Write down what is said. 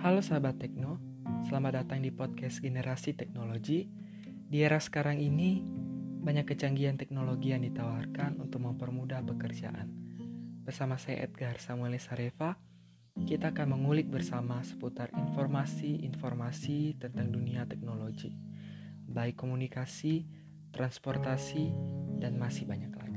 Halo sahabat Tekno, selamat datang di podcast Generasi Teknologi. Di era sekarang ini, banyak kecanggihan teknologi yang ditawarkan untuk mempermudah pekerjaan. Bersama saya Edgar Samuel Sareva, kita akan mengulik bersama seputar informasi-informasi tentang dunia teknologi, baik komunikasi, transportasi, dan masih banyak lagi.